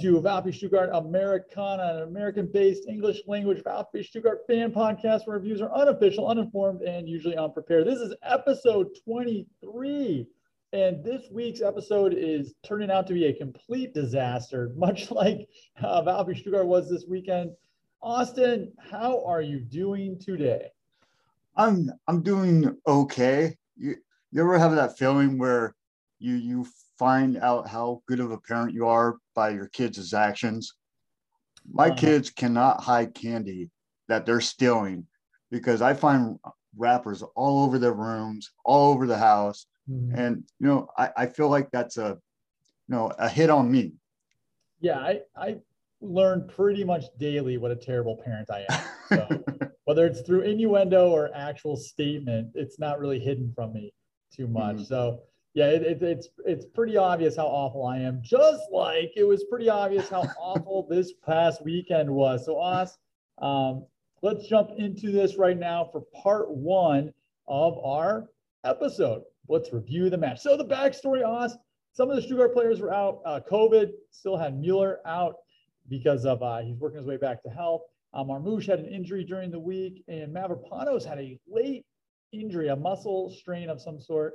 to VfB Stuttgart Americana, an American-based English language VfB Stuttgart fan podcast where reviews are unofficial, uninformed, and usually unprepared. This is episode 23, and this week's episode is turning out to be a complete disaster, much like uh, VfB Stuttgart was this weekend. Austin, how are you doing today? I'm I'm doing okay. You you ever have that feeling where you you find out how good of a parent you are by your kids' actions. My uh-huh. kids cannot hide candy that they're stealing because I find wrappers all over their rooms, all over the house. Mm-hmm. And, you know, I, I feel like that's a, you know, a hit on me. Yeah, I, I learn pretty much daily what a terrible parent I am. So whether it's through innuendo or actual statement, it's not really hidden from me too much. Mm-hmm. So yeah, it, it, it's it's pretty obvious how awful I am. Just like it was pretty obvious how awful this past weekend was. So, Os, um, let's jump into this right now for part one of our episode. Let's review the match. So, the backstory, Os, some of the Stuttgart players were out. Uh, COVID still had Mueller out because of uh, he's working his way back to health. Um, Marmoush had an injury during the week, and Mavropanos had a late injury, a muscle strain of some sort.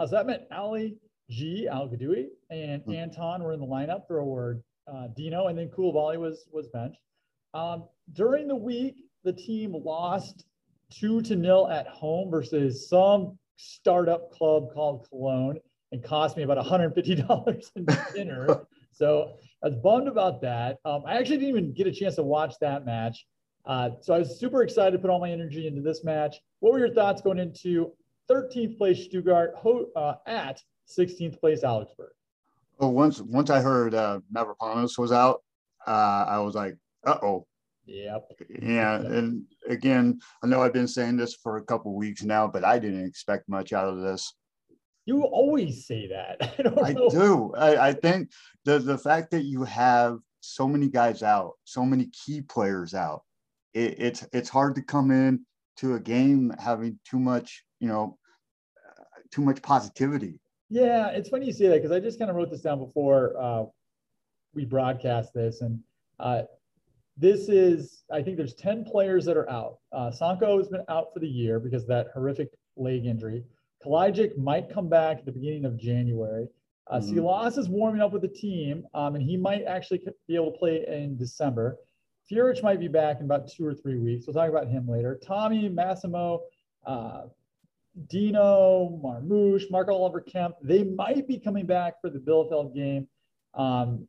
So that meant Ali G, Al Ghaddioui, and mm-hmm. Anton were in the lineup. There were uh, Dino, and then Cool Koulibaly was was benched. Um, during the week, the team lost two to nil at home versus some startup club called Cologne, and cost me about $150 in dinner. so I was bummed about that. Um, I actually didn't even get a chance to watch that match. Uh, so I was super excited to put all my energy into this match. What were your thoughts going into 13th place Stuttgart uh, at 16th place Augsburg. Well, once once I heard uh, Mavropanos was out, uh, I was like, uh oh. Yep. Yeah, and again, I know I've been saying this for a couple weeks now, but I didn't expect much out of this. You always say that. I, I do. I, I think the the fact that you have so many guys out, so many key players out, it, it's it's hard to come in to a game having too much, you know, too much positivity. Yeah, it's funny you say that because I just kind of wrote this down before uh, we broadcast this, and uh, this is I think there's ten players that are out. Uh, Sankoh has been out for the year because that horrific leg injury. Kalajdzic might come back at the beginning of January. Uh, mm-hmm. Silas is warming up with the team, um, and he might actually be able to play in December. Führich might be back in about two or three weeks. We'll talk about him later. Tommy, Massimo, uh, Dino, Marmoush, Marc-Oliver Kempf, they might be coming back for the Bielefeld game. Um,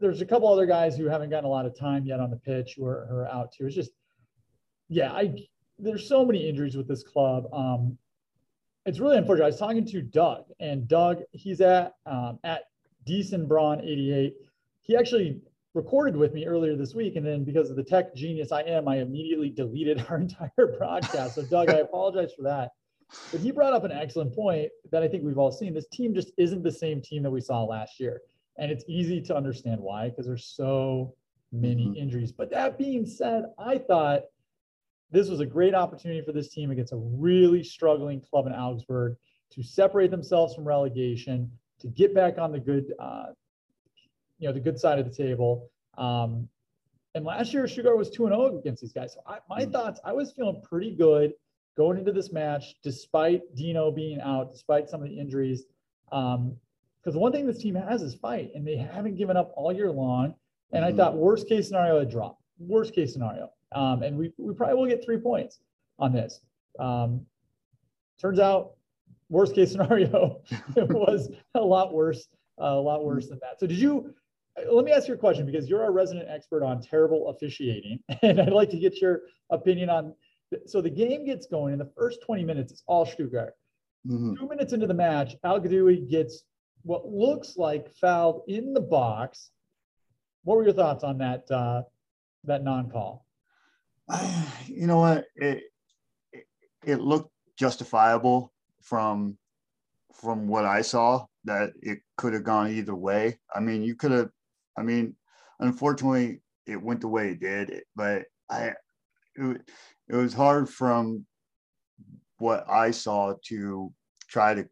there's a couple other guys who haven't gotten a lot of time yet on the pitch who are, who are out too. It's just, yeah, I there's so many injuries with this club. Um, it's really unfortunate. I was talking to Doug, and Doug, he's at um, at Decent Braun 88. He actually recorded with me earlier this week, and then because of the tech genius I am, I immediately deleted our entire broadcast. So, Doug, I apologize for that. But he brought up an excellent point that I think we've all seen. This team just isn't the same team that we saw last year. And it's easy to understand why, because there's so many mm-hmm. injuries. But that being said, I thought this was a great opportunity for this team against a really struggling club in Augsburg to separate themselves from relegation, to get back on the good, uh, you know, the good side of the table. Um, and last year, Stuttgart was 2 0 against these guys. So I, my mm-hmm. thoughts, I was feeling pretty good going into this match, despite Dino being out, despite some of the injuries. Um, because one thing this team has is fight, and they haven't given up all year long. And mm-hmm. I thought worst case scenario, a drop. Worst case scenario, um, and we we probably will get three points on this. Um, turns out, worst case scenario, it was a lot worse, uh, a lot worse than that. So did you? Let me ask you a question because you're our resident expert on terrible officiating, and I'd like to get your opinion on so the game gets going in the first 20 minutes, it's all Stuttgart. Mm-hmm. Two minutes into the match, Al Ghaddioui gets what looks like fouled in the box. What were your thoughts on that uh, that non-call? You know what? It, it, it looked justifiable from from what I saw that it could have gone either way. I mean, you could have. I mean, unfortunately, it went the way it did. But I, it, it was hard from what I saw to try to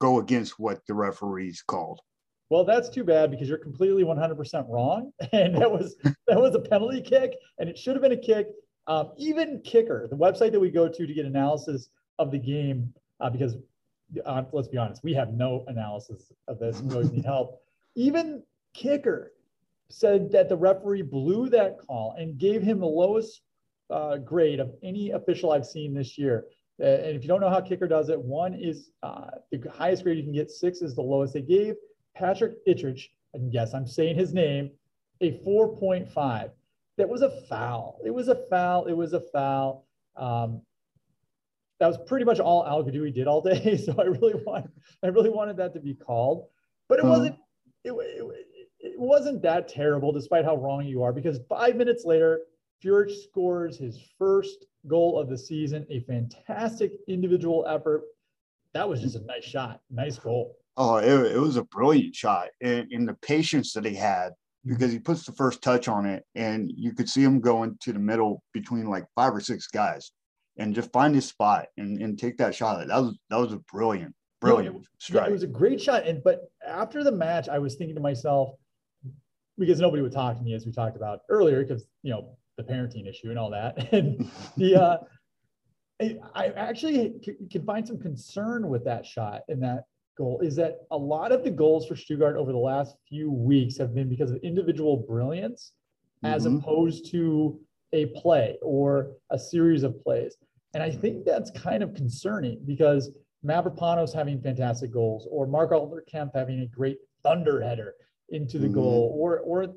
go against what the referees called. Well, that's too bad because you're completely 100% wrong, and that was that was a penalty kick, and it should have been a kick. Um, even kicker, the website that we go to to get analysis of the game, uh, because uh, let's be honest, we have no analysis of this. We always need help. Even kicker said that the referee blew that call and gave him the lowest uh, grade of any official I've seen this year. Uh, and if you don't know how kicker does it, one is uh, the highest grade you can get. Six is the lowest they gave. Patrick Ittrich, and yes, I'm saying his name, a 4.5. That was a foul. It was a foul. It was a foul. Um, that was pretty much all Al Ghaddioui did all day. So I really want, I really wanted that to be called, but it uh-huh. wasn't. It, it, it wasn't that terrible, despite how wrong you are, because five minutes later, Führich scores his first goal of the season, a fantastic individual effort. That was just a nice shot, nice goal. Oh, it, it was a brilliant shot. And, and the patience that he had, because he puts the first touch on it, and you could see him going to the middle between like five or six guys and just find his spot and, and take that shot. That was that was a brilliant, brilliant no, it, strike. Yeah, it was a great shot. And but after the match, I was thinking to myself, because nobody would talk to me as we talked about earlier, because you know the parenting issue and all that. And the uh, I actually can find some concern with that shot and that goal is that a lot of the goals for Stuttgart over the last few weeks have been because of individual brilliance mm-hmm. as opposed to a play or a series of plays. And I think that's kind of concerning because Mavropanos having fantastic goals or Marc-Oliver Kempf having a great thunder header into the mm-hmm. goal or or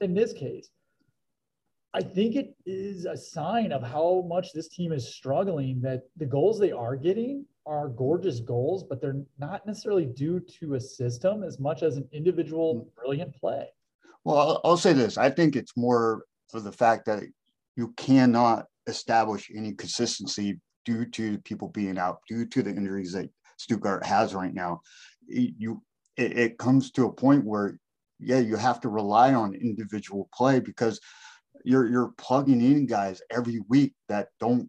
in this case I think it is a sign of how much this team is struggling that the goals they are getting are gorgeous goals, but they're not necessarily due to a system as much as an individual mm. brilliant play. Well, I'll say this I think it's more for the fact that you cannot establish any consistency due to people being out, due to the injuries that Stuttgart has right now. You, it, it comes to a point where, yeah, you have to rely on individual play because you're you're plugging in guys every week that don't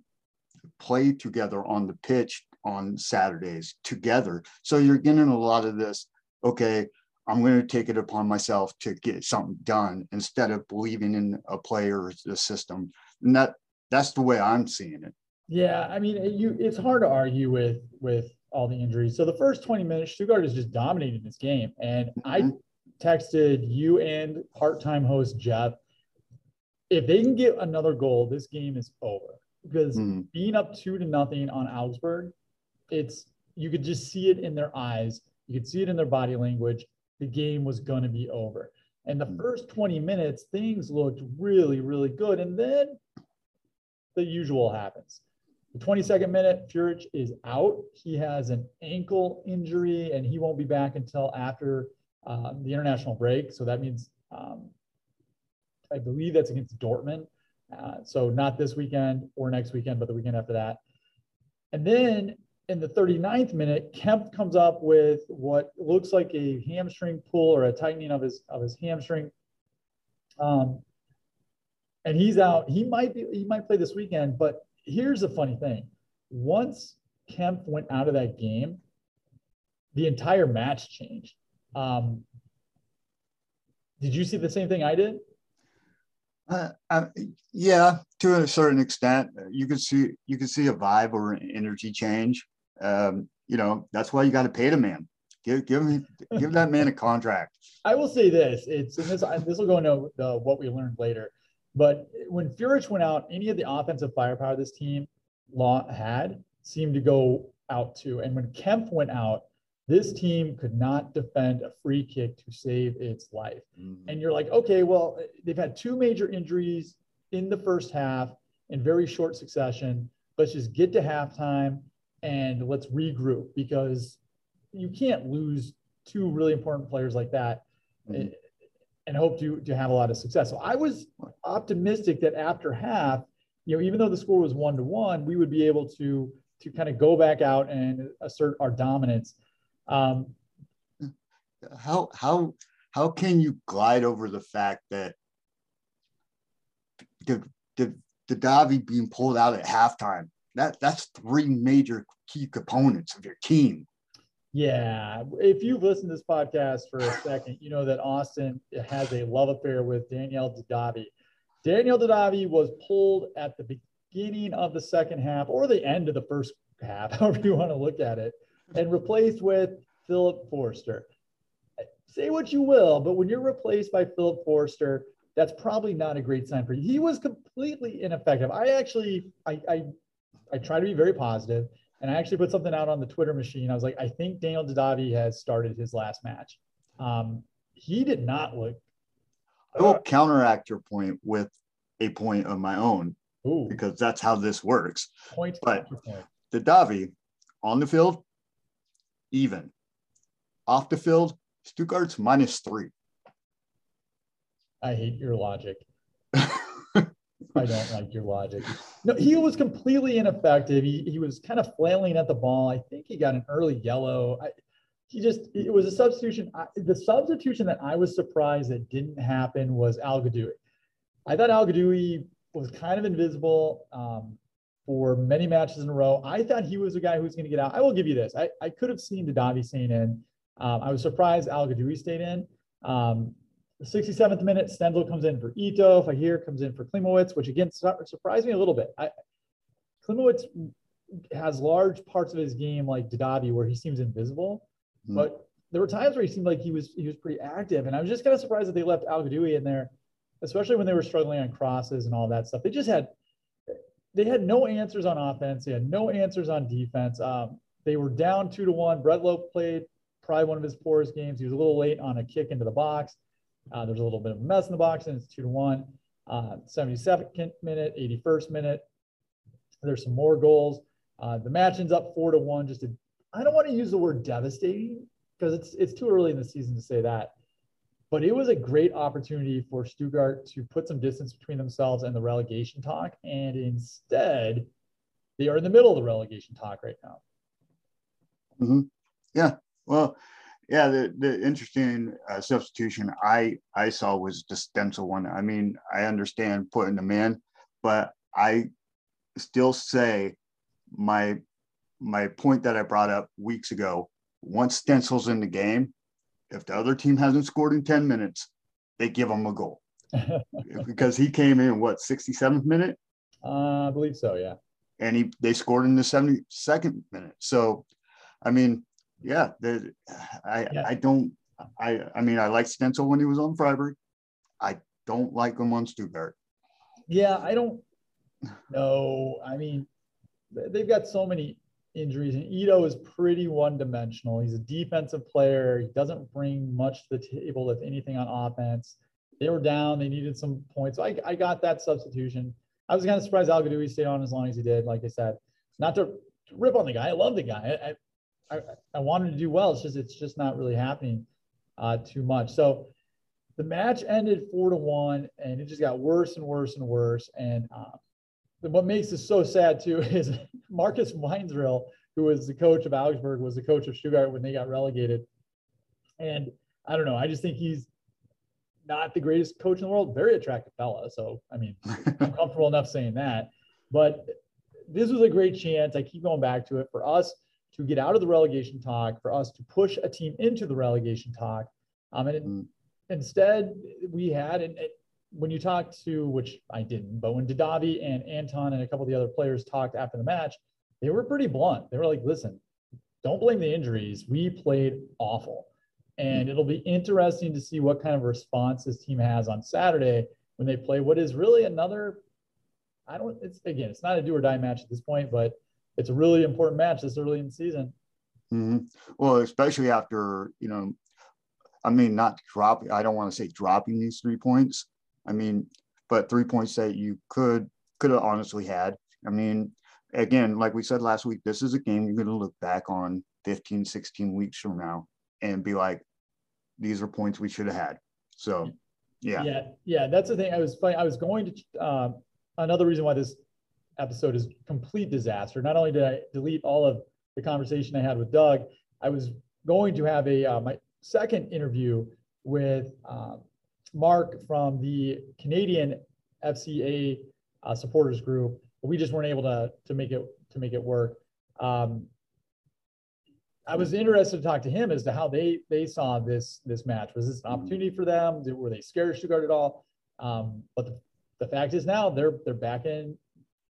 play together on the pitch on Saturdays together. So you're getting a lot of this, okay, I'm going to take it upon myself to get something done instead of believing in a player or the system. And that that's the way I'm seeing it. Yeah, I mean, you it's hard to argue with with all the injuries. So the first 20 minutes, Stuttgart is just dominating this game. And mm-hmm. I texted you and part-time host Jeff if they can get another goal, this game is over. Because mm. being up two to nothing on Augsburg, it's you could just see it in their eyes. You could see it in their body language. The game was going to be over. And the mm. first 20 minutes, things looked really, really good. And then the usual happens. The 22nd minute, Führich is out. He has an ankle injury and he won't be back until after uh, the international break. So that means um, I believe that's against Dortmund. Uh, so not this weekend or next weekend, but the weekend after that. And then in the 39th minute, Kempf comes up with what looks like a hamstring pull or a tightening of his of his hamstring. Um, and he's out. He might be he might play this weekend, but here's the funny thing. Once Kempf went out of that game, the entire match changed. Um, did you see the same thing I did? Uh, yeah, to a certain extent, you can see you can see a vibe or an energy change. Um, you know, that's why you got to pay the man. Give give give that man a contract. I will say this: it's and this this will go into the, what we learned later. But when Führich went out, any of the offensive firepower this team had seemed to go out too. And when Kempf went out, this team could not defend a free kick to save its life. Mm-hmm. And you're like, okay, well, they've had two major injuries in the first half in very short succession. Let's just get to halftime and let's regroup because you can't lose two really important players like that mm-hmm. And hope to, to have a lot of success. So I was optimistic that after half, you know, even though the score was one to one, we would be able to to kind of go back out and assert our dominance. Um, how how how can you glide over the fact that the the the Davi being pulled out at halftime? That that's three major key components of your team. Yeah, if you've listened to this podcast for a second, you know that Austin has a love affair with Daniel Didavi. Daniel Didavi was pulled at the beginning of the second half or the end of the first half, however you want to look at it, and replaced with Philip Forsberg. Say what you will, but when you're replaced by Philip Forsberg, that's probably not a great sign for you. He was completely ineffective. I actually, I, I, I try to be very positive, and I actually put something out on the Twitter machine. I was like, I think Daniel Didavi has started his last match. Um, he did not look. I will counteract your point with a point of my own Ooh, because that's how this works. point. but-. Didavi on the field, even. Off the field, Stuttgart's minus three. I hate your logic. I don't like your logic. No, he was completely ineffective. He, he was kind of flailing at the ball. I think he got an early yellow. I, he just, it was a substitution. I, the substitution that I was surprised that didn't happen was Al Ghaddioui. I thought Al Ghaddioui was kind of invisible um, for many matches in a row. I thought he was a guy who was going to get out. I will give you this. I, I could have seen Didavi staying in. Um, I was surprised Al Ghaddioui stayed in. Um, the 67th minute, Stenzel comes in for Ito. Faghir comes in for Klimowicz, which again surprised me a little bit. I, Klimowicz has large parts of his game like Didavi where he seems invisible, Hmm. but there were times where he seemed like he was he was pretty active, and I was just kind of surprised that they left Al Ghaddioui in there, especially when they were struggling on crosses and all that stuff. They just had they had no answers on offense. They had no answers on defense. Um, they were down two to one. Bredlow played probably one of his poorest games. He was a little late on a kick into the box. Uh, there's a little bit of a mess in the box, and it's two to one. Uh, 72nd minute, 81st minute. There's some more goals. Uh, the match ends up four to one. Just I don't want to use the word devastating because it's it's too early in the season to say that. But it was a great opportunity for Stuttgart to put some distance between themselves and the relegation talk, and instead, they are in the middle of the relegation talk right now. Yeah. Well, yeah, the, the interesting uh, substitution I I saw was the Stenzel one. I mean, I understand putting them in, but I still say my my point that I brought up weeks ago. Once Stenzel's in the game, if the other team hasn't scored in 10 minutes, they give him a goal because he came in what 67th minute Uh, I believe so. Yeah. and he they scored in the 72nd minute. So, I mean, yeah, the, I Yeah. I don't I I mean I like Stenzel when he was on Freiburg. I don't like him on Stuttgart. Yeah, I don't know. I mean, they've got so many injuries, and Ito is pretty one-dimensional. He's a defensive player. He doesn't bring much to the table, if anything, on offense. They were down. They needed some points. So I, I got that substitution. I was kind of surprised Al Ghaddioui stayed on as long as he did. Like I said, not to, to rip on the guy. I love the guy. I, I, I want him to do well. It's just it's just not really happening uh, too much. So the match ended four to one, and it just got worse and worse and worse. And uh, what makes this so sad too is Markus Weinzierl, who was the coach of Augsburg, was the coach of Stuttgart when they got relegated. And I don't know. I just think he's not the greatest coach in the world. Very attractive fella. So I mean, I'm comfortable enough saying that. But this was a great chance. I keep going back to it for us to get out of the relegation talk, for us to push a team into the relegation talk. Um, and it- Mm. instead, we had, and it, when you talk to, which I didn't, but when Didavi and Anton and a couple of the other players talked after the match, they were pretty blunt. They were like, listen, don't blame the injuries. We played awful. And it'll be interesting to see what kind of response this team has on Saturday when they play what is really another. I don't, it's again, it's not a do or die match at this point, but it's a really important match this early in the season. Mhm. Well, especially after you know, I mean, not dropping. I don't want to say dropping these three points. I mean, but three points that you could could have honestly had. I mean, again, like we said last week, this is a game you're going to look back on 15, 16 weeks from now and be like, these are points we should have had. So, yeah. Yeah, yeah, that's the thing. I was funny. I was going to um, another reason why this episode is complete disaster. Not only did I delete all of the conversation I had with Doug, I was going to have a uh, my second interview with um, Mark from the Canadian FCA uh, supporters group. But we just weren't able to to make it to make it work. Um, I was interested to talk to him as to how they they saw this this match. Was this an opportunity for them? Did- Were they scared of Stuttgart at all? Um, but the, the fact is now they're they're back in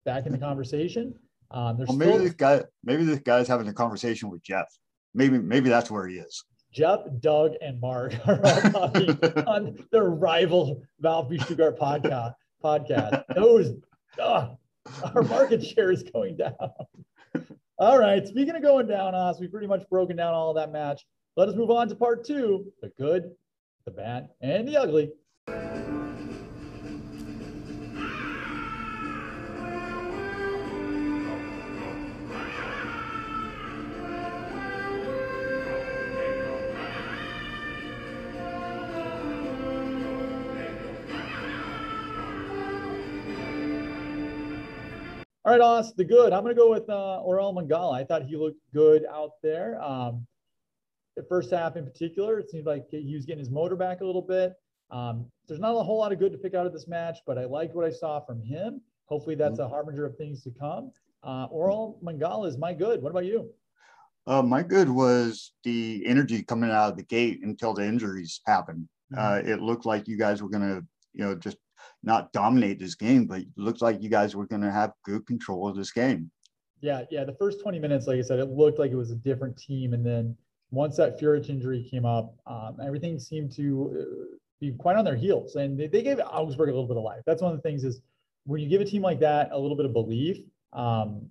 back in the conversation. Um, Well, maybe still this guy, maybe this guy's having a conversation with Jeff. Maybe, maybe that's where he is. Jeff, Doug, and Mark are all talking on their rival VfB Stuttgart podcast. Podcast. Those, ah, our market share is going down. All right. Speaking of going down, us, we've pretty much broken down all of that match. Let us move on to part two: the good, the bad, and the ugly. All right, Oz, the good. I'm going to go with uh, Orel Mangala. I thought he looked good out there. Um, the first half in particular, it seemed like he was getting his motor back a little bit. Um, there's not a whole lot of good to pick out of this match, but I liked what I saw from him. Hopefully, that's a harbinger of things to come. Uh, Orel Mangala is my good. What about you? Uh, my good was the energy coming out of the gate until the injuries happened. Uh, it looked like you guys were gonna, you know, just not dominate this game, but it looked like you guys were gonna have good control of this game. Yeah, yeah. The first 20 minutes, like I said, it looked like it was a different team. And then once that Führich injury came up, um, everything seemed to uh, be quite on their heels. And they, they gave Augsburg a little bit of life. That's one of the things is when you give a team like that a little bit of belief, um,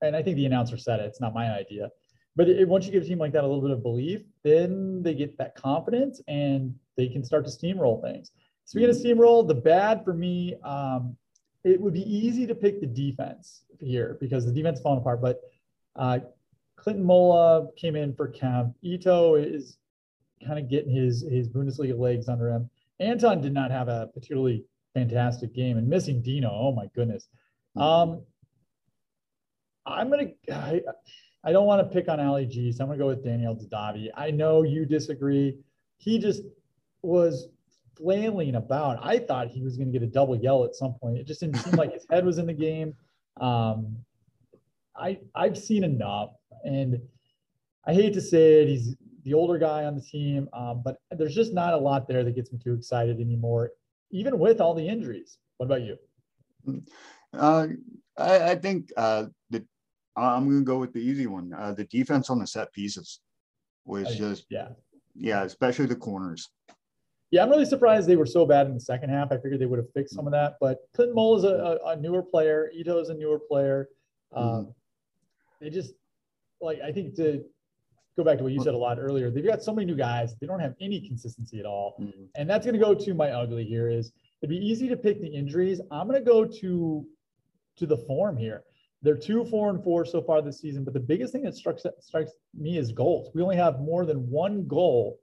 and I think the announcer said it, it's not my idea. But it, once you give a team like that a little bit of belief, then they get that confidence and they can start to steamroll things. Speaking of steamroll, the bad for me, um, it would be easy to pick the defense here because the defense falling apart. But uh, Clinton Mola came in for Kempf. Ito is kind of getting his his Bundesliga legs under him. Anton did not have a particularly fantastic game, and missing Dino. Oh my goodness. Um, I'm gonna. I, I don't want to pick on Ali G, so I'm gonna go with Daniel Didavi. I know you disagree. He just was flailing about. I thought he was going to get a double yell at some point. It just didn't seem like his head was in the game. Um, I I've seen enough, and I hate to say it. He's the older guy on the team, um, but there's just not a lot there that gets me too excited anymore, even with all the injuries. What about you? Uh, I, I think uh, the I'm going to go with the easy one. Uh, the defense on the set pieces was I- just Yeah. yeah, especially the corners. Yeah, I'm really surprised they were so bad in the second half. I figured they would have fixed some of that, but Clinton Mola is a, a, a newer player. Ito is a newer player. Um, They just like I think to go back to what you said a lot earlier. They've got so many new guys. They don't have any consistency at all, Mhm. and that's going to go to my ugly. Here is it'd be easy to pick the injuries. I'm going to go to to the form here. They're two, four, and four so far this season. But the biggest thing that strikes strikes me is goals. We only have more than one goal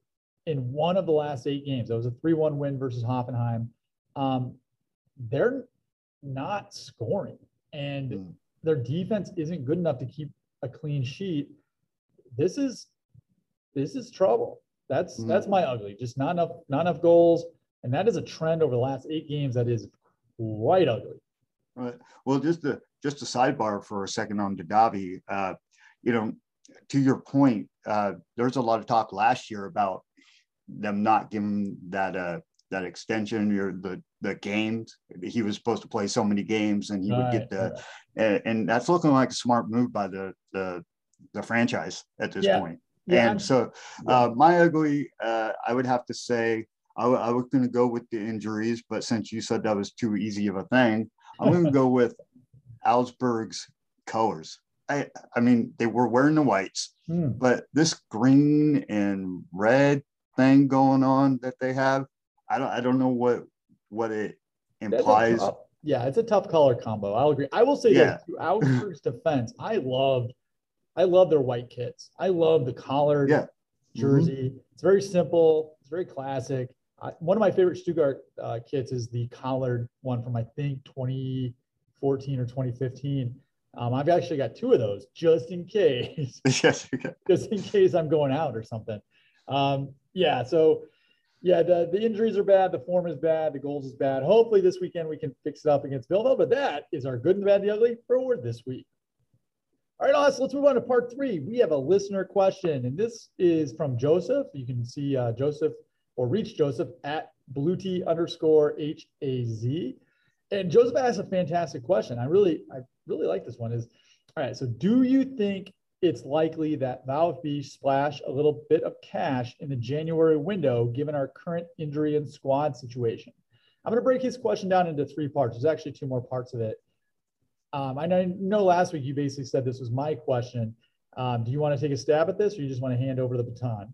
in one of the last eight games. That was a three-one win versus Hoffenheim. Um, they're not scoring, and Mm. their defense isn't good enough to keep a clean sheet. This is this is trouble. That's Mhm. that's my ugly. Just not enough not enough goals, and that is a trend over the last eight games that is quite ugly. Right. Well, just a just a sidebar for a second on Didavi. Uh, you know, to your point, uh, there's a lot of talk last year about them not giving that uh that extension or the the games. He was supposed to play so many games, and he would get the right. and, and that's looking like a smart move by the the the franchise at this Yeah. point. Yeah, and so uh, my ugly, uh, I would have to say I, w- I was going to go with the injuries, but since you said that was too easy of a thing, I'm going to go with Augsburg's colors. I, I mean, they were wearing the whites, Hmm. but this green and red thing going on that they have, I don't, I don't know what what it implies. tough- yeah, it's a tough color combo. I'll agree. I will say Yeah. that to Augsburg's defense, I love, I love their white kits. I love the collared Yeah. jersey. It's very simple. It's very classic. I, one of my favorite Stuttgart uh, kits is the collared one from I think 2014 or 2015. Um, I've actually got two of those just in case. yes, okay. just in case I'm going out or something. Um, yeah, so yeah, the, the injuries are bad, the form is bad, the goals is bad. Hopefully this weekend we can fix it up against Bielefeld, but that is our good and the bad, and the ugly for this week. All right, Austin, let's move on to part three. We have a listener question, and this is from Joseph. You can see uh, Joseph or reach Joseph at bluetee underscore H A Z. And Joseph asked a fantastic question. I really, I really like this one. Is all right. So, do you think it's likely that VfB splash a little bit of cash in the January window, given our current injury and squad situation? I'm going to break his question down into three parts. There's actually two more parts of it. Um, I know last week you basically said this was my question. Um, do you want to take a stab at this, or you just want to hand over the baton?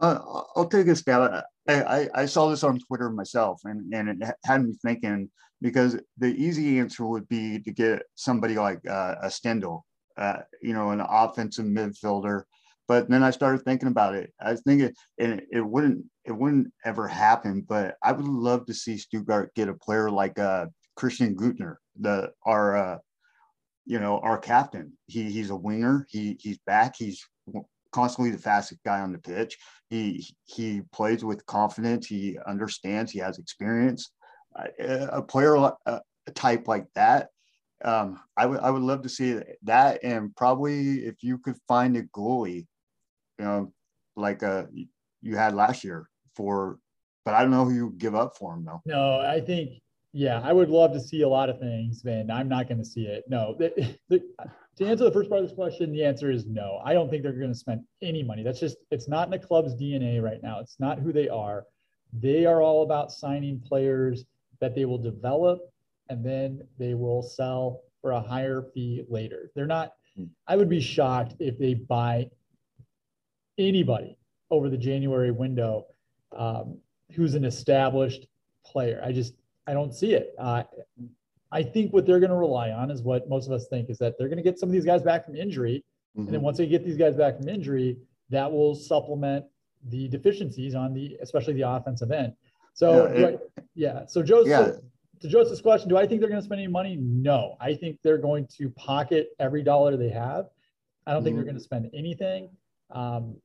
Uh, I'll take a stab. I, I, I, saw this on Twitter myself, and, and it had me thinking because the easy answer would be to get somebody like uh, a Stindl, uh, you know, an offensive midfielder. But then I started thinking about it. I was thinking, and it wouldn't it wouldn't ever happen. But I would love to see Stuttgart get a player like uh, Christian Gürtner, the our uh, you know our captain. He he's a winger. He he's back. He's constantly the fastest guy on the pitch. He he plays with confidence. He understands. He has experience. Uh, a player a type like that, um, I would I would love to see that. And probably if you could find a goalie, you know, like uh you had last year for, but I don't know who you give up for him though. No, I think yeah, I would love to see a lot of things, man. I'm not going to see it. No, to answer the first part of this question, the answer is no. I don't think they're going to spend any money. That's just, it's not in the club's DNA right now. It's not who they are. They are all about signing players that they will develop and then they will sell for a higher fee later. They're not, I would be shocked if they buy anybody over the January window um, who's an established player. I just, I don't see it. Uh, I think what they're going to rely on is what most of us think is that they're going to get some of these guys back from injury. Mm-hmm. And then mm-hmm. once they get these guys back from injury, that will supplement the deficiencies on the, especially the offensive end. So, yeah. It, yeah. So, Joseph, yeah. To Joseph's question, do I think they're going to spend any money? No. I think they're going to pocket every dollar they have. I don't mm-hmm. think they're mm-hmm. going to spend anything. Um,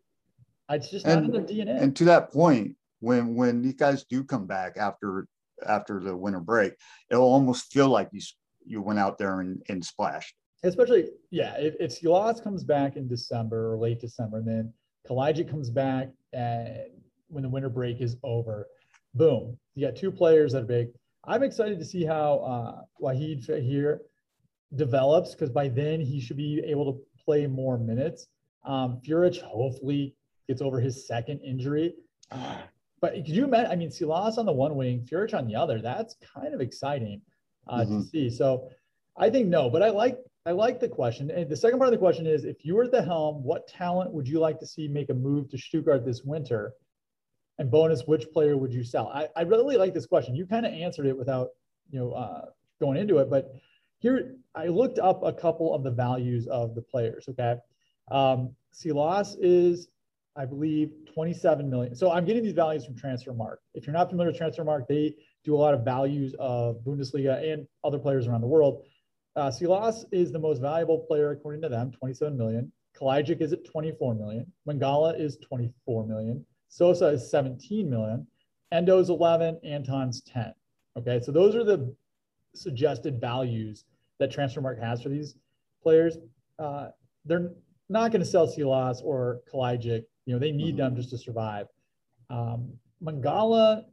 it's just and, not in their DNA. And to that point, when when these guys do come back after after the winter break, it'll almost feel like you you went out there and, and splashed. Especially, yeah, if, if Silas comes back in December or late December, and then Kalajdzic comes back and when the winter break is over, boom, you got two players that are big. I'm excited to see how uh, Wahid here develops because by then he should be able to play more minutes. Um, Führich hopefully gets over his second injury. Uh, but could you imagine? I mean, Silas on the one wing, Führich on the other. That's kind of exciting uh, mm-hmm. to see. So I think no, but I like I like the question. And the second part of the question is, if you were at the helm, what talent would you like to see make a move to Stuttgart this winter? And bonus, which player would you sell? I, I really like this question. You kind of answered it without you know uh, going into it, but here I looked up a couple of the values of the players. Okay, um, Silas is I believe 27 million. So I'm getting these values from Transfermarkt. If you're not familiar with Transfermarkt, they do a lot of values of Bundesliga and other players around the world. Uh, Silas is the most valuable player according to them, 27 million. Kalajdzic is at 24 million. Mangala is 24 million. Sosa is 17 million. Endo's 11. Anton's 10. Okay, so those are the suggested values that Transfermarkt has for these players. Uh, they're not going to sell Silas or Kalajdzic you know, they need them mm-hmm. just to survive. Um, Mangala,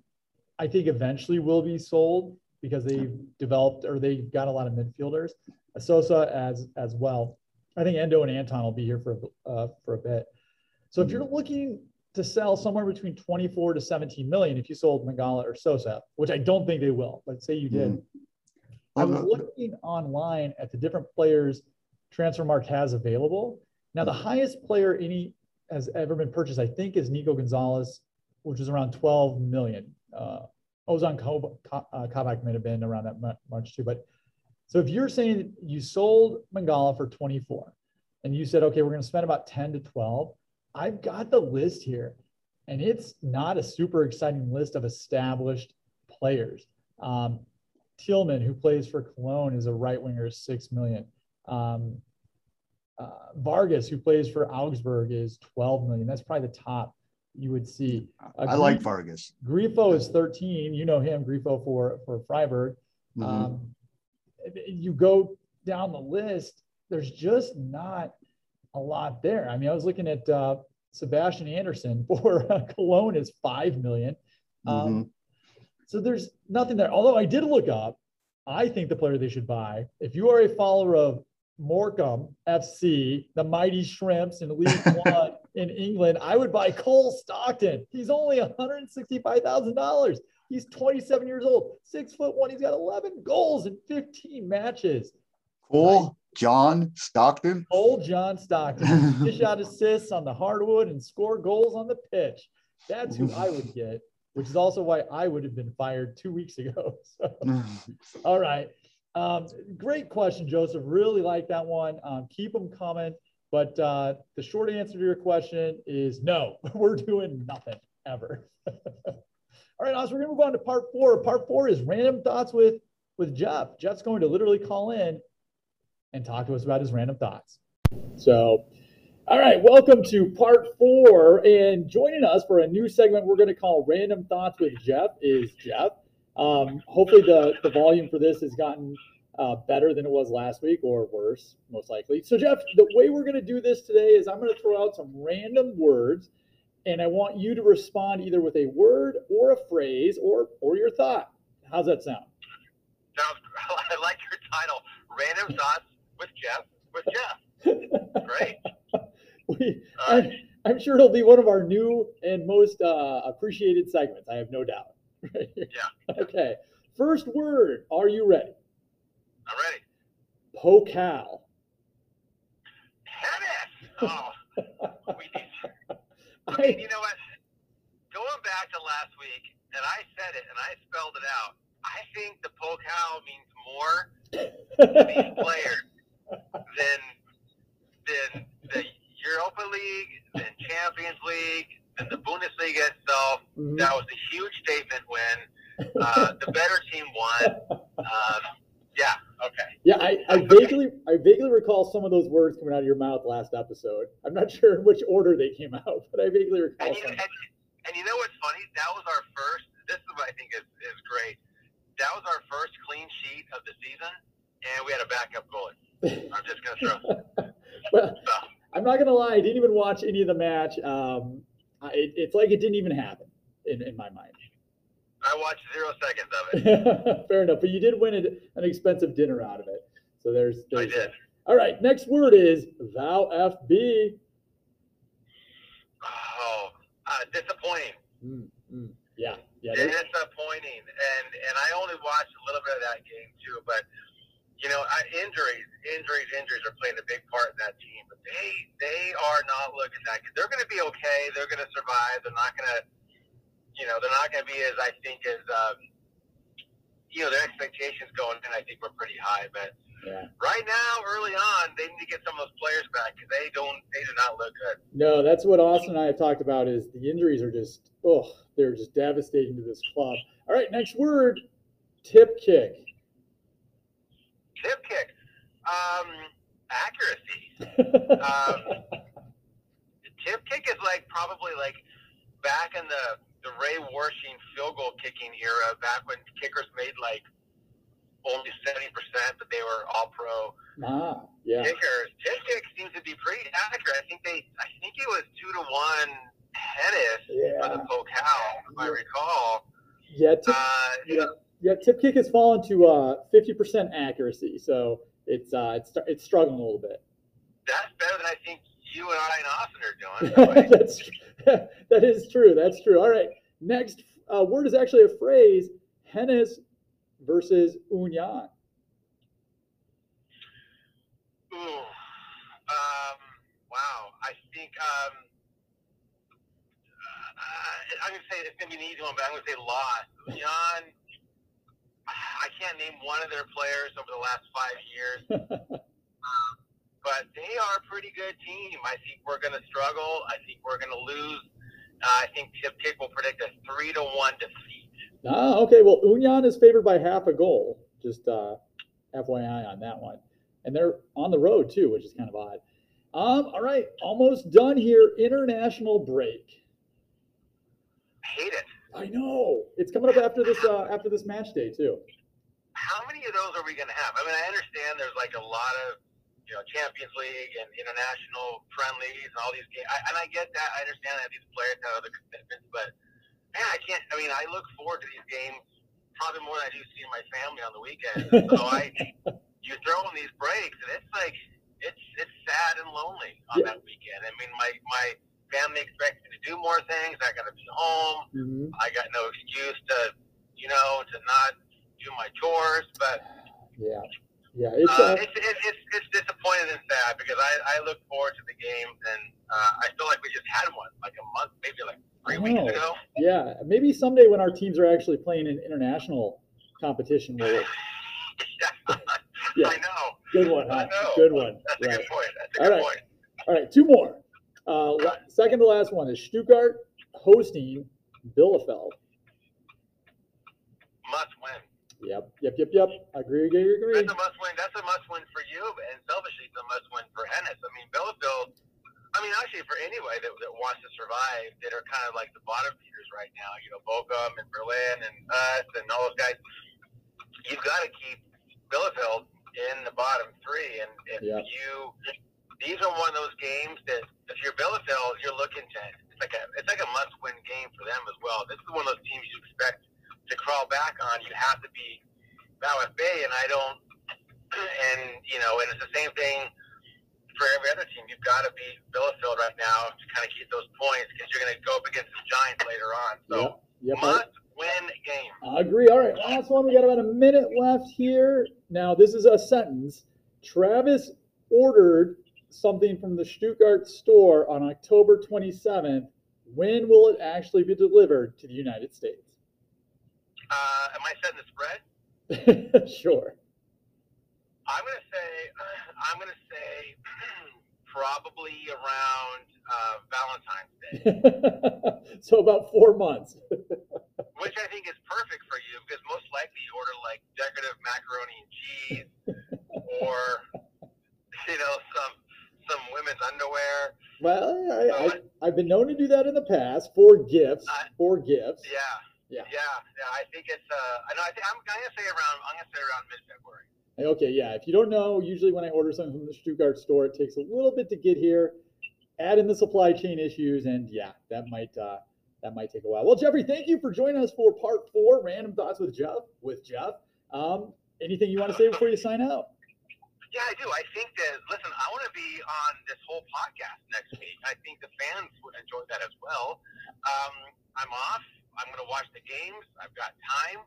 I think eventually will be sold because they've developed or they've got a lot of midfielders. Sosa as as well. I think Endo and Anton will be here for uh, for a bit. So if you're mm-hmm. looking to sell somewhere between 24 to 17 million, if you sold Mangala or Sosa, which I don't think they will, but say you did, mm. I was looking online at the different players Transfermarkt has available. Now the highest player any has ever been purchased, I think, is Nico Gonzalez, which is around 12 million. Uh, Ozan Kabak uh, may have been around that much too. But so if you're saying you sold Mangala for 24 and you said, okay, we're going to spend about 10 to 12, I've got the list here and it's not a super exciting list of established players. Um, Tillman, who plays for Cologne, is a right winger, six million. Um, uh, Vargas, who plays for Augsburg, is 12 million. That's probably the top you would see. Uh, I like Vargas. Grifo is 13. You know him, Grifo for for Freiburg. Mm-hmm. Um, you go down the list, there's just not a lot there. I mean, I was looking at uh, Sebastian Andersson for uh, Cologne is five million. Um, Mm-hmm. So there's nothing there. Although I did look up, I think the player they should buy. If you are a follower of Morecambe FC, the Mighty Shrimps in League One in England, I would buy Cole Stockton. He's only $165,000. He's 27 years old, six foot one. He's got 11 goals in 15 matches. Cool. John Stockton. Old John Stockton, dish out assists on the hardwood and score goals on the pitch. That's who I would get, which is also why I would have been fired two weeks ago. So, all right. Um, great question, Joseph. Really like that one. Um, keep them coming. But uh, the short answer to your question is no, we're doing nothing ever. All right, Oz, we're gonna move on to part four. Part four is random thoughts with with Jeff. Jeff's going to literally call in and talk to us about his random thoughts. So, all right, welcome to part four. And joining us for a new segment we're going to call Random Thoughts with Jeff is Jeff. Um, hopefully, the, the volume for this has gotten uh, better than it was last week or worse, most likely. So, Jeff, the way we're going to do this today is I'm going to throw out some random words, and I want you to respond either with a word or a phrase or, or your thought. How's that sound? Sounds. I like your title. Random thoughts with Jeff. With Jeff. Great. We, right. I'm, I'm sure it'll be one of our new and most uh, appreciated segments. I have no doubt. Yeah. Okay. First word. Are you ready? I'm ready. Pokal. Tennis. Oh, we need. I I, mean, you know what? Going back to last week, and I said it, and I spelled it out. I think the Pokal means more to these players than than the Europa League, then Champions League, then the Bundesliga itself. Mhm. That was a huge statement when uh, the better team won. Um, yeah. Okay. yeah, I, I vaguely I vaguely recall some of those words coming out of your mouth last episode. I'm not sure in which order they came out, but I vaguely recall And you, and, and you know what's funny? That was our first. This is what I think is, is great. That was our first clean sheet of the season, and we had a backup goalie. I'm just gonna throw. well, So I'm not gonna lie, I didn't even watch any of the match. Um, I, it, it's like it didn't even happen in, in my mind. I watched zero seconds of it. Fair enough, but you did win an an expensive dinner out of it. So there's, I there's did. All right, next word is VfB. Oh, uh, disappointing. Mm, mm, yeah, yeah. Disappointing. And and I only watched a little bit of that game too, but you know, I, injuries, injuries, injuries are playing a big part in that team. But they they are not looking that good. They're going to be okay. They're going to survive. They're not going to, you know, they're not going to be as I think as um, you know their expectations going in. I think were pretty high, but Yeah. right now, early on, they need to get some of those players back because they don't they do not look good. No, that's what Austin and I have talked about. Is the injuries are just oh, they're just devastating to this club. All right, next word, tip kick. Tip kick, um, accuracy. Um, tip kick is like probably like back in the the Ray Wersching field goal kicking era, back when kickers made like only seventy percent, but they were all pro ah, yeah. kickers. Tip kick seems to be pretty accurate. I think they, I think it was two to one Hennes for the Pokal, if I recall. Yeah, tip, Uh, yeah, yeah. Tip kick has fallen to uh, 50% accuracy, so it's uh, it's it's struggling a little bit. that's better than I think you and I and Austin are doing. That's that is true. That's true. All right. Next uh, word is actually a phrase: Hennes versus Union. Ooh. Um, wow. I think um, uh, I'm going to say it's to be an easy one, but I'm going to say loss. Union, I can't name one of their players over the last five years, but they are a pretty good team. I think we're going to struggle. I think we're going to lose. Uh, I think Tip Kick will predict a three to one defeat. Ah, okay. Well, Union is favored by half a goal. Just uh, FYI on that one, and they're on the road too, which is kind of odd. Um, all right, almost done here. International break. Hate it. I know it's coming up after this uh, after this match day too. How many of those are we going to have? I mean, I understand there's like a lot of you know Champions League and international friendlies and all these games. I, and I get that. I understand that these players have other commitments, but man, I can't. I mean, I look forward to these games probably more than I do seeing my family on the weekend. so I, you throw in these breaks, and it's like it's it's sad and lonely on yeah. that weekend. I mean, my my family expects me to do more things. I got to be home. Mm-hmm. I got no excuse to, you know, to not do my chores. But yeah, yeah, it's, uh, uh, it's, it's, it's, it's disappointing and sad because I, I look forward to the games and uh, I feel like we just had one like a month, maybe like three weeks ago. Yeah, maybe someday when our teams are actually playing in international competition. We'll, yeah. I know. Good one. Huh? I know. Good one. That's right. a good point. That's a All good right. point. All right, two more. Uh, second to last one is Stuttgart hosting Bielefeld. Must win. Yep, yep, yep, yep. Agree, agree, agree. That's a must win. That's a must win for you, and selfishly, it's a must win for Hennes. I mean, Bielefeld. I mean, actually, for anybody that, that wants to survive, that are kind of like the bottom feeders right now. You know, Bochum and Berlin and us and all those guys. You've got to keep Bielefeld in the bottom three, and if yep. you, these are one of those games that if you're Bielefeld, you're looking to. It's like a, it's like a must win game for them as well. This is one of those teams you expect to crawl back on, you have to be Bay, and I don't. And you know, and it's the same thing for every other team. You've got to be Bielefeld right now to kind of keep those points because you're going to go up against the Giants later on. So yep. Yep. must win game. I agree. All right, last one. We got about a minute left here. Now, this is a sentence. Travis ordered something from the Stuttgart store on October 27th. When will it actually be delivered to the United States? Uh, am I setting the spread? sure. I'm gonna say. I'm gonna say probably around uh, Valentine's Day. so about four months. Which I think is perfect for you because most likely you order like decorative macaroni and cheese, or you know some some women's underwear. Well, I, I, have been known to do that in the past for gifts. Uh, for gifts. Yeah. Yeah. Yeah, yeah. I think it's. Uh, I know. I think I'm, I'm gonna say around. I'm gonna say around mid February. Okay, yeah. If you don't know, usually when I order something from the Stuttgart store, it takes a little bit to get here. Add in the supply chain issues, and yeah, that might uh, that might take a while. Well, Jeffrey, thank you for joining us for part four, random thoughts with Jeff. With Jeff, um, anything you want to say before you sign out? Yeah, I do. I think that listen, I want to be on this whole podcast next week. I think the fans would enjoy that as well. Um, I'm off I'm going to watch the games. I've got time.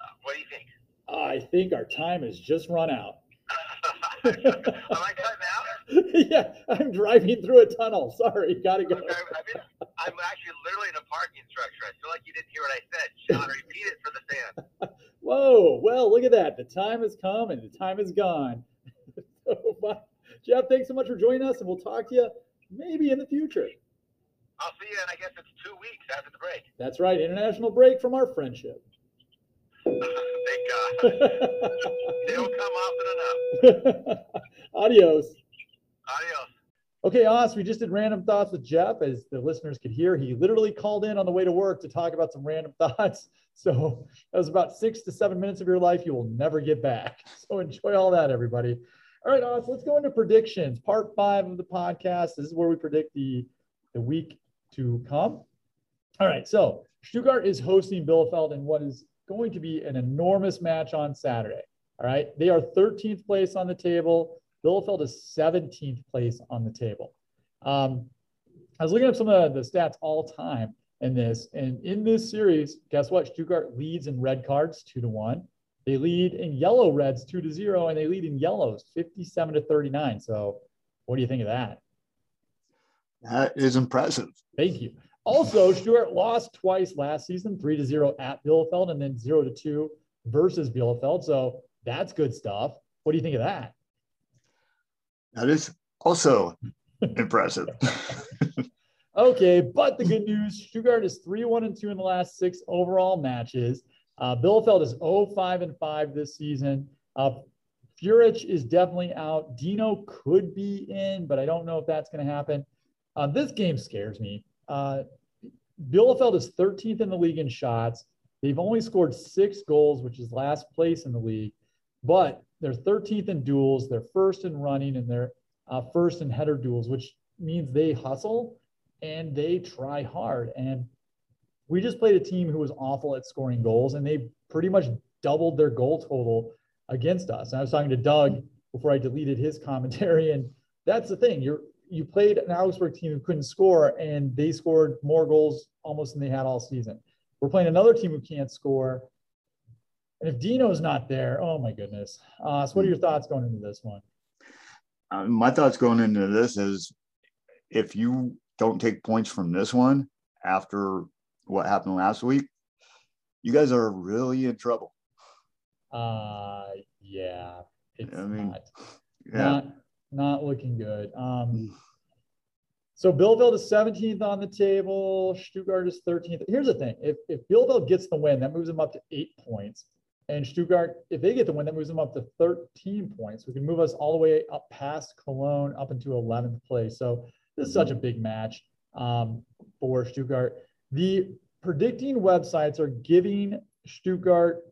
Uh, what do you think? I think our time has just run out. Am I cutting out? yeah, I'm driving through a tunnel. Sorry, gotta go. Okay, I'm, in, I'm, actually literally in a parking structure. I feel like you didn't hear what I said. Sean, repeat it for the fans. Whoa, well, look at that. The time has come and the time is gone. so, Jeff, thanks so much for joining us, and we'll talk to you maybe in the future. I'll see you in, I guess it's two weeks after the break. That's right. International break from our friendship. Thank God. they don't come often enough. Adios. Adios. Okay, Os, we just did random thoughts with Jeff. As the listeners could hear, he literally called in on the way to work to talk about some random thoughts. So that was about six to seven minutes of your life you will never get back. So enjoy all that, everybody. All right, Os, let's go into predictions. Part five of the podcast. This is where we predict the, the week to come. All right, so Stuttgart is hosting Bielefeld in what is going to be an enormous match on Saturday. All right, they are 13th place on the table. Bielefeld is 17th place on the table. Um, I was looking up some of the stats all time in this, and in this series, guess what? Stuttgart leads in red cards two to one. They lead in yellow reds two to zero, and they lead in yellows 57 to 39. So, what do you think of that? That is impressive. Thank you. Also, Stuttgart lost twice last season, three to zero at Bielefeld, and then zero to two versus Bielefeld. So that's good stuff. What do you think of that? That is also impressive. okay, but the good news: Stuttgart is three one and two in the last six overall matches. Uh, Bielefeld is 0 5 and 5 this season. Uh, Führich is definitely out. Dino could be in, but I don't know if that's going to happen. Uh, this game scares me. Uh, Bielefeld is 13th in the league in shots. They've only scored six goals, which is last place in the league. But they're 13th in duels, they're first in running, and they're uh, first in header duels, which means they hustle and they try hard. And we just played a team who was awful at scoring goals, and they pretty much doubled their goal total against us. And I was talking to Doug before I deleted his commentary, and that's the thing. You're you played an Augsburg team who couldn't score, and they scored more goals almost than they had all season. We're playing another team who can't score. And if Dino's not there, oh my goodness. Uh, so, what are your thoughts going into this one? Uh, my thoughts going into this is if you don't take points from this one after what happened last week, you guys are really in trouble. Uh, yeah. It's I mean, not, Yeah. not, not looking good. Um, so Bielefeld is 17th on the table. Stuttgart is 13th. Here's the thing: if if Bielefeld gets the win, that moves them up to eight points. And Stuttgart, if they get the win, that moves them up to 13 points. We can move us all the way up past Cologne, up into 11th place. So this is such a big match um, for Stuttgart. The predicting websites are giving Stuttgart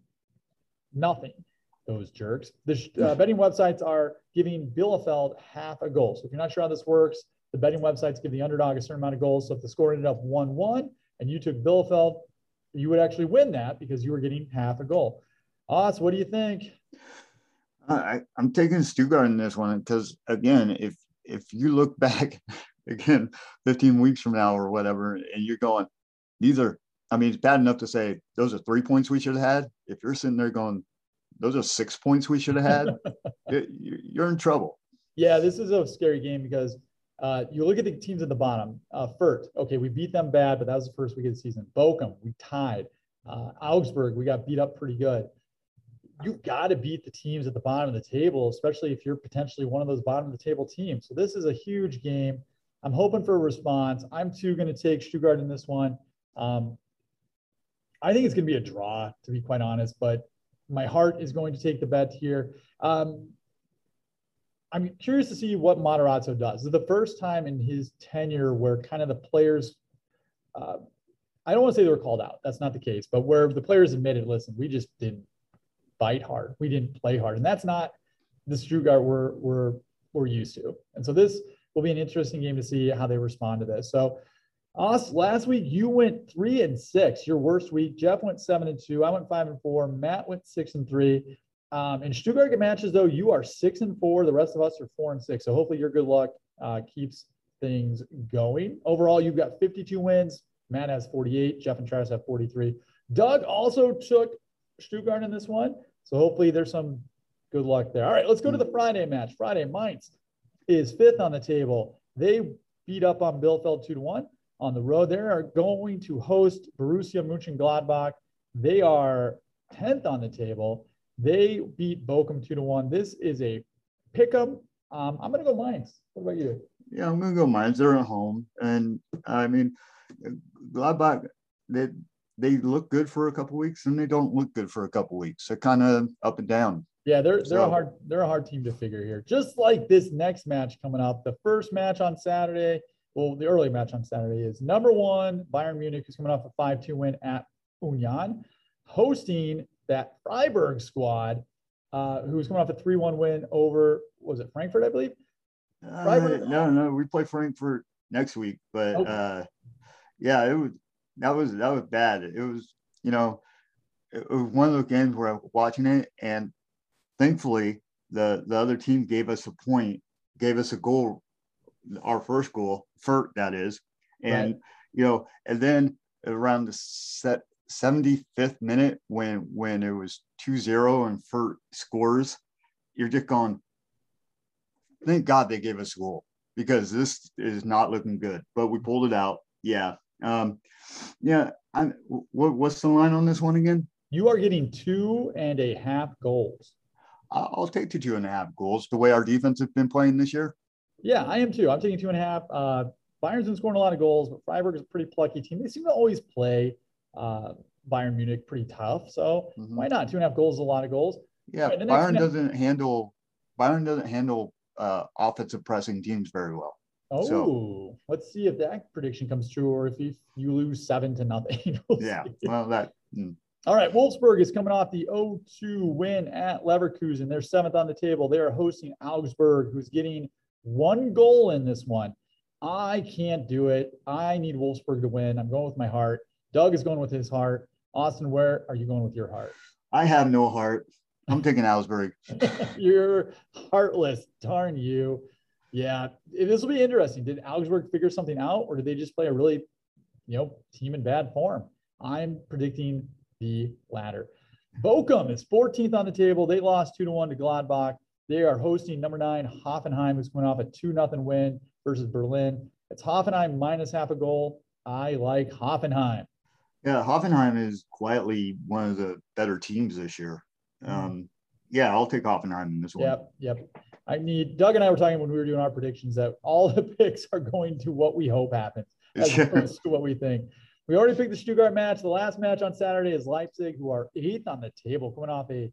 nothing. Those jerks. The uh, betting websites are giving Bielefeld half a goal. So if you're not sure how this works, the betting websites give the underdog a certain amount of goals. So if the score ended up 1 1 and you took Bielefeld, you would actually win that because you were getting half a goal. Oz, what do you think? I, I'm taking Stuttgart in this one because again, if if you look back again 15 weeks from now or whatever, and you're going, these are, I mean, it's bad enough to say those are three points we should have had. If you're sitting there going, those are six points we should have had, you're in trouble. Yeah, this is a scary game because uh, you look at the teams at the bottom. Uh, Fürth, okay, we beat them bad, but that was the first week of the season. Bochum, we tied. Uh, Augsburg, we got beat up pretty good. You've got to beat the teams at the bottom of the table, especially if you're potentially one of those bottom of the table teams. So this is a huge game. I'm hoping for a response. I'm too going to take Stuttgart in this one. Um, I think it's going to be a draw, to be quite honest, but my heart is going to take the bet here. Um, I'm curious to see what Matarazzo does. This is the first time in his tenure where kind of the players, uh, I don't want to say they were called out. That's not the case, but where the players admitted, listen, we just didn't fight hard. We didn't play hard. And that's not the Stuttgart we're, we're, we're used to. And so this will be an interesting game to see how they respond to this. So us last week, you went three and six, your worst week. Jeff went seven and two. I went five and four. Matt went six and three. Um, in Stuttgart matches, though, you are six and four. The rest of us are four and six. So hopefully your good luck uh, keeps things going. Overall, you've got 52 wins. Matt has 48. Jeff and Travis have 43. Doug also took Stuttgart in this one. So hopefully there's some good luck there. All right, let's go to the Friday match. Friday, Mainz is fifth on the table. They beat up on Bielefeld two to one on the road. They are going to host Borussia Mönchengladbach. They are 10th on the table. They beat Bochum two to one. This is a pick 'em. Um, I'm going to go Mainz. What about you? Yeah, I'm gonna go Mainz. They're at home, and I mean, Gladbach they they look good for a couple weeks, and they don't look good for a couple weeks. They're kind of up and down. Yeah, they're they're a hard they're a hard team to figure here. Just like this next match coming up, the first match on Saturday. Well, the early match on Saturday is number one Bayern Munich, who's coming off a five two win at Union, hosting that Freiburg squad, uh, who's coming off a three one win over was it Frankfurt, I believe. Uh, Freiburg- no, no, we play Frankfurt next week, but Okay. uh, yeah, it was that was that was bad. It was you know, it, it was one of those games where I was watching it, and thankfully the the other team gave us a point, gave us a goal, our first goal, Fürth that is, and Right. you know, and then around the set 75th minute when when it was 2-0 and Fürth scores, you're just going, thank God they gave us a goal because this is not looking good. But we pulled it out. Yeah. Um, yeah. I'm, what, what's the line on this one again? You are getting two and a half goals. I'll take the two and a half goals. The way our defense has been playing this year. Yeah, I am too. I'm taking two and a half. Uh, Bayern's been scoring a lot of goals, but Freiburg is a pretty plucky team. They seem to always play uh, Bayern Munich pretty tough. So Mhm. why not? Two and a half goals is a lot of goals. Yeah. Right, next doesn't handle Bayern doesn't handle uh, offensive pressing teams very well. Oh, So- let's see if that prediction comes true or if you, you lose seven to nothing. We'll Yeah. see. Well, that mm, All right, Wolfsburg is coming off the 0-2 win at Leverkusen. They're seventh on the table. They are hosting Augsburg, who's getting one goal in this one. I can't do it. I need Wolfsburg to win. I'm going with my heart. Doug is going with his heart. Austin, where are you going with your heart? I have no heart. I'm taking Augsburg. You're heartless. Darn you. Yeah, this will be interesting. Did Augsburg figure something out, or did they just play a really, you know, team in bad form? I'm predicting the latter. Bochum is 14th on the table. They lost two to one to Gladbach. They are hosting number nine Hoffenheim, who's coming off a two nothing win versus Berlin. It's Hoffenheim minus half a goal. I like Hoffenheim. Yeah, Hoffenheim is quietly one of the better teams this year. Mm-hmm. Um, yeah, I'll take Hoffenheim in this one. Yep, yep. I need Doug and I were talking when we were doing our predictions that all the picks are going to what we hope happens as opposed to what we think. We already picked the Stuttgart match. The last match on Saturday is Leipzig, who are eighth on the table, coming off a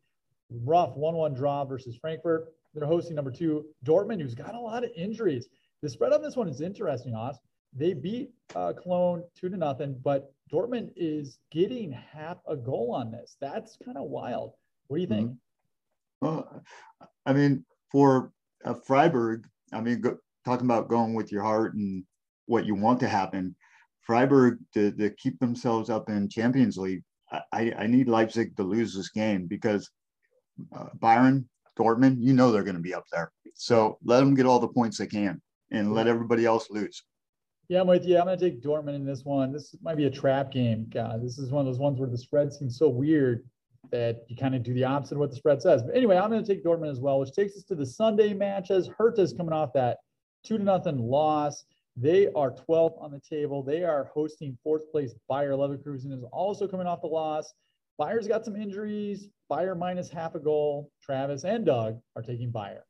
rough 1 1 draw versus Frankfurt. They're hosting number two, Dortmund, who's got a lot of injuries. The spread on this one is interesting, Oz. They beat uh, Cologne two to nothing, but Dortmund is getting half a goal on this. That's kind of wild. What do you think? Mm-hmm. Well, I mean, for uh, Freiburg, I mean, go, talking about going with your heart and what you want to happen, Freiburg to, to keep themselves up in Champions League, I, I need Leipzig to lose this game because uh, Bayern, Dortmund, you know they're going to be up there. So let them get all the points they can and let everybody else lose. Yeah, I'm with you. I'm going to take Dortmund in this one. This might be a trap game. God, this is one of those ones where the spread seems so weird that you kind of do the opposite of what the spread says. But anyway, I'm going to take Dortmund as well, which takes us to the Sunday matches. Hertha's coming off that two to nothing loss. They are 12th on the table. They are hosting fourth place Bayer Leverkusen is also coming off the loss. Bayer's got some injuries. Bayer minus half a goal. Travis and Doug are taking Bayer.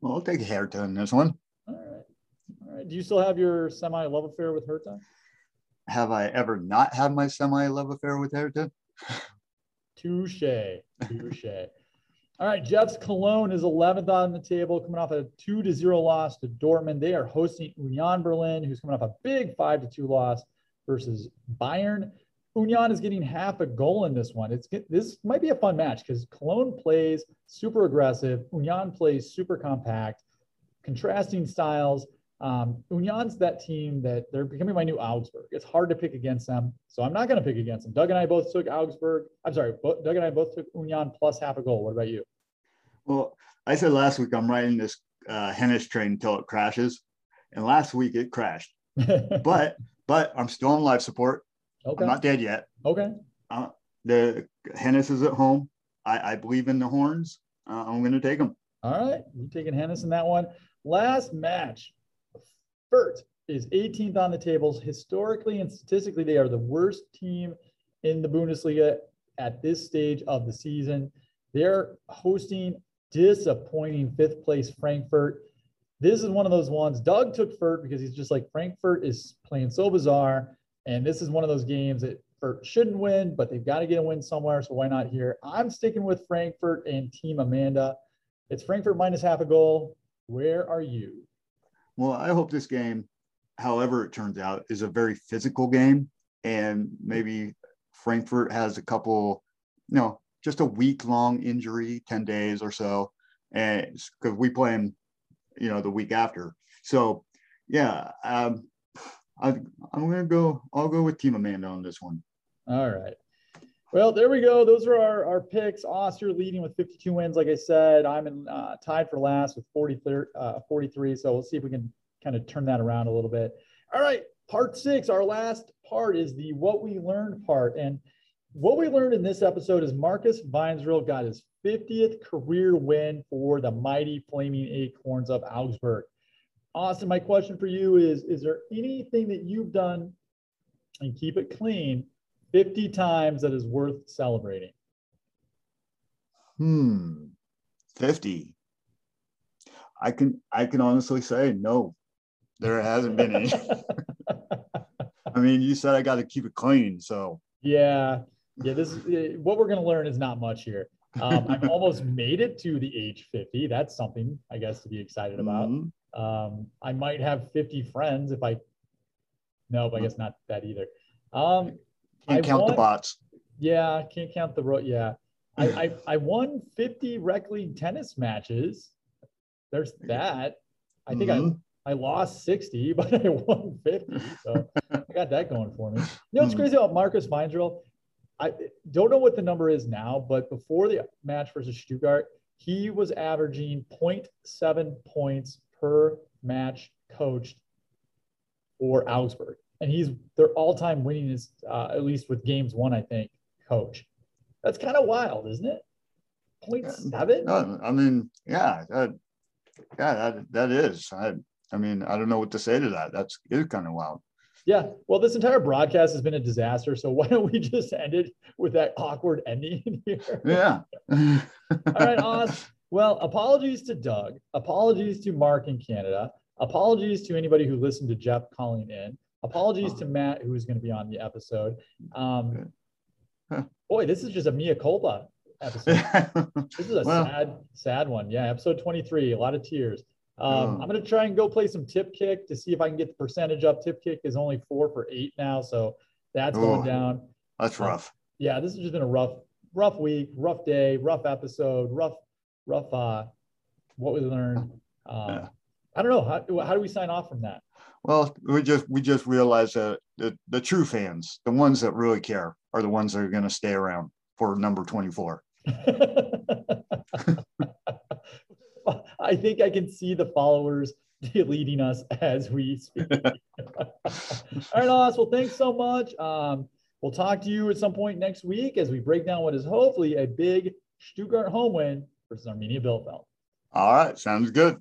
Well, I'll take Hertha in this one. All right. All right. Do you still have your semi love affair with Hertha? Have I ever not had my semi love affair with Hertha? Touche. Touche. All right, Jeff's Cologne is 11th on the table, coming off a 2 to 0 loss to Dortmund. They are hosting Union Berlin, who's coming off a big 5 to 2 loss versus Bayern. Union is getting half a goal in this one. It's this might be a fun match because Cologne plays super aggressive, Union plays super compact, contrasting styles. Um, Union's that team that they're becoming my new Augsburg. It's hard to pick against them, so I'm not going to pick against them. Doug and I both took Augsburg. I'm sorry, Doug and I both took Union plus half a goal. What about you? Well, I said last week I'm riding this uh, Hennes train until it crashes, and last week it crashed. but but I'm still on life support. Okay. I'm not dead yet. Okay. Uh, the Hennes is at home. I, I believe in the horns. Uh, I'm going to take them. All right, you taking Hennes in that one. Last match, Fürth is 18th on the tables. Historically and statistically, they are the worst team in the Bundesliga at this stage of the season. They're hosting disappointing fifth place Frankfurt. This is one of those ones. Doug took Fürth because he's just like Frankfurt is playing so bizarre. And this is one of those games that Fürth shouldn't win, but they've got to get a win somewhere. So why not here? I'm sticking with Frankfurt and Team Amanda. It's Frankfurt minus half a goal. Where are you? Well, I hope this game, however it turns out, is a very physical game. And maybe Frankfurt has a couple, you know, just a week long injury, 10 days or so. And because we play them, you know, the week after. So, yeah, um, I, I'm going to go, I'll go with Team Amanda on this one. All right. Well, there we go. Those are our, our picks. Oster leading with 52 wins. Like I said, I'm in, uh, tied for last with 43, uh, 43. So we'll see if we can kind of turn that around a little bit. All right. Part six, our last part is the what we learned part. And what we learned in this episode is Markus Weinzierl got his 50th career win for the mighty Flaming Acorns of Augsburg. Austin, my question for you is Is there anything that you've done and keep it clean 50 times that is worth celebrating? Hmm, 50. I can I can honestly say no. There hasn't been any. I mean, you said I got to keep it clean, so yeah, yeah. This is, what we're gonna learn is not much here. Um, I've almost made it to the age 50. That's something I guess to be excited about. Mm-hmm. Um, I might have 50 friends if I. No, but I guess not that either. Um, can't I count want, the bots. Yeah, can't count the road. Yeah. I, I, I won 50 rec league tennis matches. There's that. I think Mhm. I, I lost 60, but I won 50. So I got that going for me. You know what's Mhm. crazy about Markus Weinzierl? I don't know what the number is now, but before the match versus Stuttgart, he was averaging 0.7 points per match coached for Augsburg. And he's their all-time winningest, uh, at least with games one, I think, coach. That's kind of wild, isn't it? 0.7? No, I mean, yeah, that, yeah, that, that is. I, I mean, I don't know what to say to that. That's is kind of wild. Yeah. Well, this entire broadcast has been a disaster. So why don't we just end it with that awkward ending here? Yeah. All right, Oz. Well, apologies to Doug. Apologies to Mark in Canada. Apologies to anybody who listened to Jeff calling in. Apologies to Matt, who is going to be on the episode. Um, boy, this is just a Mea Culpa episode. This is a Well- sad, sad one. Yeah, episode 23, a lot of tears. Um, Oh. I'm going to try and go play some tip kick to see if I can get the percentage up. Tip kick is only four for eight now, so that's going Oh. down. That's rough. Yeah, this has just been a rough, rough week, rough day, rough episode, rough, rough. Uh, what we learned. Um, Yeah. I don't know. How, how do we sign off from that? Well, we just we just realized that the, the true fans, the ones that really care, are the ones that are going to stay around for number 24. I think I can see the followers deleting us as we speak. All right, Oz. Well, thanks so much. Um, we'll talk to you at some point next week as we break down what is hopefully a big Stuttgart home win versus Arminia Bielefeld. All right, sounds good.